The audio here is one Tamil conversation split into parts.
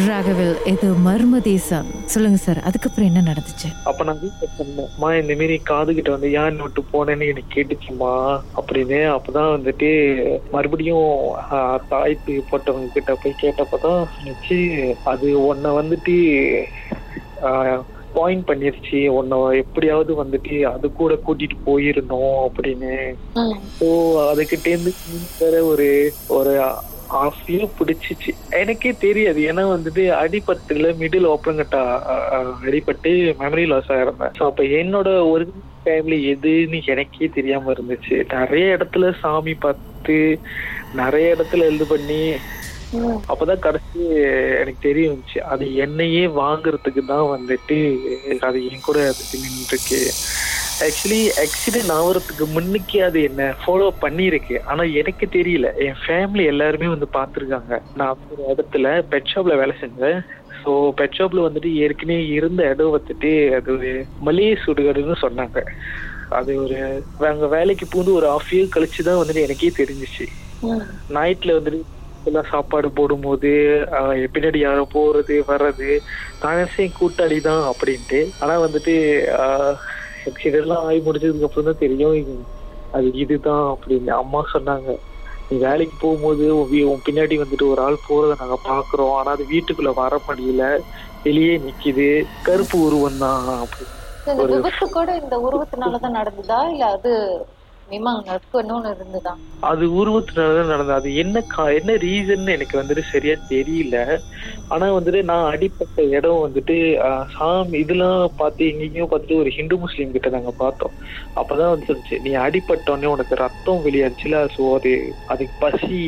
ராகவில் இது மர்ம தேசம் சொல்லுங்க சார் அதுக்கப்புறம் என்ன நடந்துச்சு? அப்ப நான் வீட்டுல சொன்னேன்மா இந்த மாரி காது கிட்ட வந்து ஏன் விட்டு போனேன்னு எனக்கு கேட்டுச்சுமா அப்படின்னு அப்பதான் வந்துட்டு மறுபடியும் தாய்த்து போட்டவங்க கிட்ட போய் கேட்டப்பதான் சொன்னிச்சு அது உன்னை வந்துட்டு பாயிண்ட் பண்ணிருச்சு. உன்னை எப்படியாவது வந்துட்டு அது கூட கூட்டிட்டு போயிருந்தோம் அப்படின்னு. ஸோ அதுக்கிட்டேருந்து வேற ஒரு ஒரு ஆசையும் பிடிச்சிச்சு. எனக்கே தெரியாது. ஏன்னா வந்துட்டு அடிபட்டுல மிடில் ஓப்பனங்கட்டா அடிபட்டு மெமரி லாஸ் ஆயிருந்தேன். ஸோ அப்போ என்னோட ஒரு ஃபேமிலி எதுன்னு எனக்கே தெரியாம இருந்துச்சு. நிறைய இடத்துல சாமி பார்த்து நிறைய இடத்துல இது பண்ணி அப்பதான் கடைசி எனக்கு தெரிய வந்துச்சு. அது என்னையே வாங்குறதுக்கு தான் வந்துட்டு அது என் கூட நின்றுருக்கு. ஆக்சுவலி ஆக்சிடென்ட் ஆகுறதுக்கு முன்னுக்கே அது என்ன? ஃபாலோ பண்ணியிருக்கு. ஆனா எனக்கு தெரியல. என் ஃபேமிலி எல்லாருமே வந்து பார்த்துருக்காங்க. நான் ஒரு இடத்துல பெட் ஷாப்ல வேலை செஞ்சேன். ஸோ பெட் ஷாப்ல வந்துட்டு ஏற்கனவே இருந்த இடம் வந்துட்டு அது ஒரு மளிகை சுடுகாடுன்னு சொன்னாங்க. அது ஒரு அங்க வேலைக்கு பூந்து ஒரு ஹாஃப் இயர் கழிச்சு தான் வந்துட்டு எனக்கே தெரிஞ்சிச்சு. நைட்ல வந்துட்டு எல்லாம் சாப்பாடு போடும்போது பின்னாடி யாரோ போறது வர்றது நான் கூட்டாளி தான் அப்படின்ட்டு. ஆனா வந்துட்டு இதெல்லாம் ஆகி முடிஞ்சதுக்கு அப்புறம் தான் தெரியும் அது இதுதான் அப்படின்னு. அம்மா சொன்னாங்க நீ வேலைக்கு போகும்போது உன் பின்னாடி வந்துட்டு ஒரு ஆள் போறதை நாங்க பாக்குறோம். ஆனா அது வீட்டுக்குள்ள வர முடியல. வெளியே நிக்குது. கருப்பு உருவம் தான். அப்படி. இந்த விபத்து கூட இந்த உருவத்தினாலதான் நடந்ததா? இல்ல அது நிமாங்க நட்புன்னு இருந்துதான். அது உருவத்தினாலதான் நடந்தது. அது என்ன கா என்ன ரீசன் எனக்கு வந்துட்டு சரியா தெரியல. ஆனா வந்துட்டு நான் அடிப்பட்ட இடம் வந்துட்டு ஆஹ், சாமி இதெல்லாம் பார்த்து எங்கேயும் பார்த்துட்டு ஒரு ஹிந்து முஸ்லீம் கிட்ட நாங்க பார்த்தோம். அப்பதான் வந்து சொல்லுச்சு நீ அடிப்பட்டோடனே உனக்கு ரத்தம் வெளியாச்சுல. ஸோ அது அதுக்கு பசி.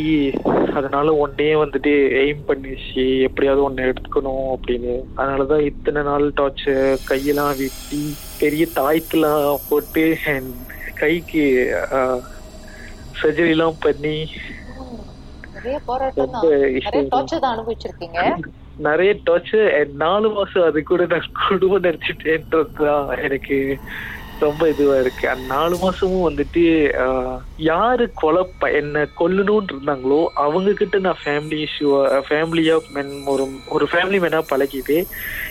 அதனால உடனே வந்துட்டு எய்ம் பண்ணிச்சு. எப்படியாவது ஒன்னு எடுத்துக்கணும் அப்படின்னு. அதனாலதான் இத்தனை நாள் டார்ச்சர் கையெல்லாம் வெட்டி பெரிய தாய்த்துலாம் போட்டு கைக்கு சர்ஜரி எல்லாம் பண்ணி நிறைய டார்ச்சர் நாலு மாசம் அது கூட நான் குடும்பம் நினைச்சிட்டேன்றதுதான் எனக்கு ரொம்ப இதுவா இருக்கு. அந்த நாலு மாசமும் வந்துட்டு யாரு கொலை என்ன கொல்லணும்னு இருந்தாங்களோ அவங்க கிட்ட நான் ஃபேமிலி இஷ்யூ ஃபேமிலியா மென் ஒரு ஒரு ஃபேமிலி மேனா பழகிட்டு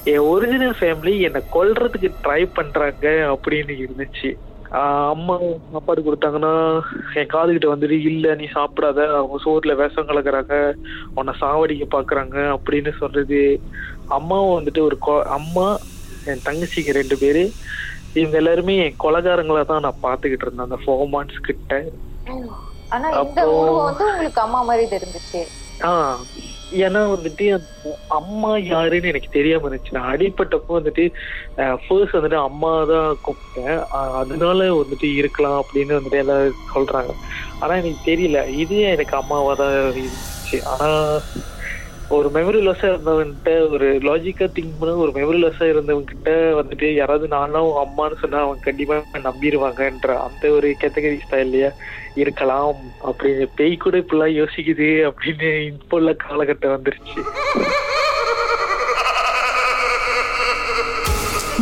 என் ஒரிஜினல் ஃபேமிலி என்னை கொல்றதுக்கு ட்ரை பண்றாங்க அப்படின்னு இருந்துச்சு. அம்மா சாப்பாடு கொடுத்தாங்கன்னா என் காதுகிட்ட வந்துட்டு இல்ல நீ சாப்பிடாத. அவங்க சோறுல விஷம் கலக்குறாங்க. உன்னை சாவடிக்க பாக்குறாங்க. அப்படின்னு சொல்றது. அம்மாவும் வந்துட்டு ஒரு அம்மா என் தங்கச்சிங்க ரெண்டு பேரு. இவங்க எல்லாருமே என் கொலகாரங்களா தான் நான் பாத்துக்கிட்டு இருந்தேன். அந்த ஃபோர் மந்த்ஸ் கிட்ட ஆனா இந்த வந்து உங்களுக்கு அம்மா மாதிரி தெரிஞ்சுச்சு. ஆஹ் ஏன்னா வந்துட்டு அம்மா யாருன்னு எனக்கு தெரியாம இருந்துச்சு. நான் அடிப்பட்டப்போ வந்துட்டு ஃபர்ஸ்ட் வந்துட்டு அம்மா தான் கூப்பிட்டேன். அதனால வந்துட்டு இருக்கலாம் அப்படின்னு வந்துட்டு எல்லாரும் சொல்றாங்க. ஆனா எனக்கு தெரியல. இது எனக்கு அம்மாவா தான் இருந்துச்சு. ஆனா ஒரு மெமரி லாஸா இருந்தவன்கிட்ட ஒரு லாஜிக்கா திங்க் பண்ண ஒரு மெமரி லாஸா இருந்தவங்க கிட்ட வந்துட்டு யாராவது நானும் அம்மான்னு சொன்னா அவங்க கண்டிப்பா நம்பிடுவாங்கன்ற அந்த ஒரு கேட்டகரி ஸ்டைல்லயே இருக்கலாம் அப்படின்னு பேய் கூட இப்படிலாம் யோசிக்குது அப்படின்னு இப்போ உள்ள காலகட்டம் வந்துருச்சு.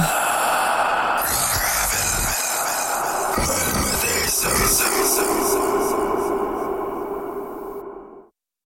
now.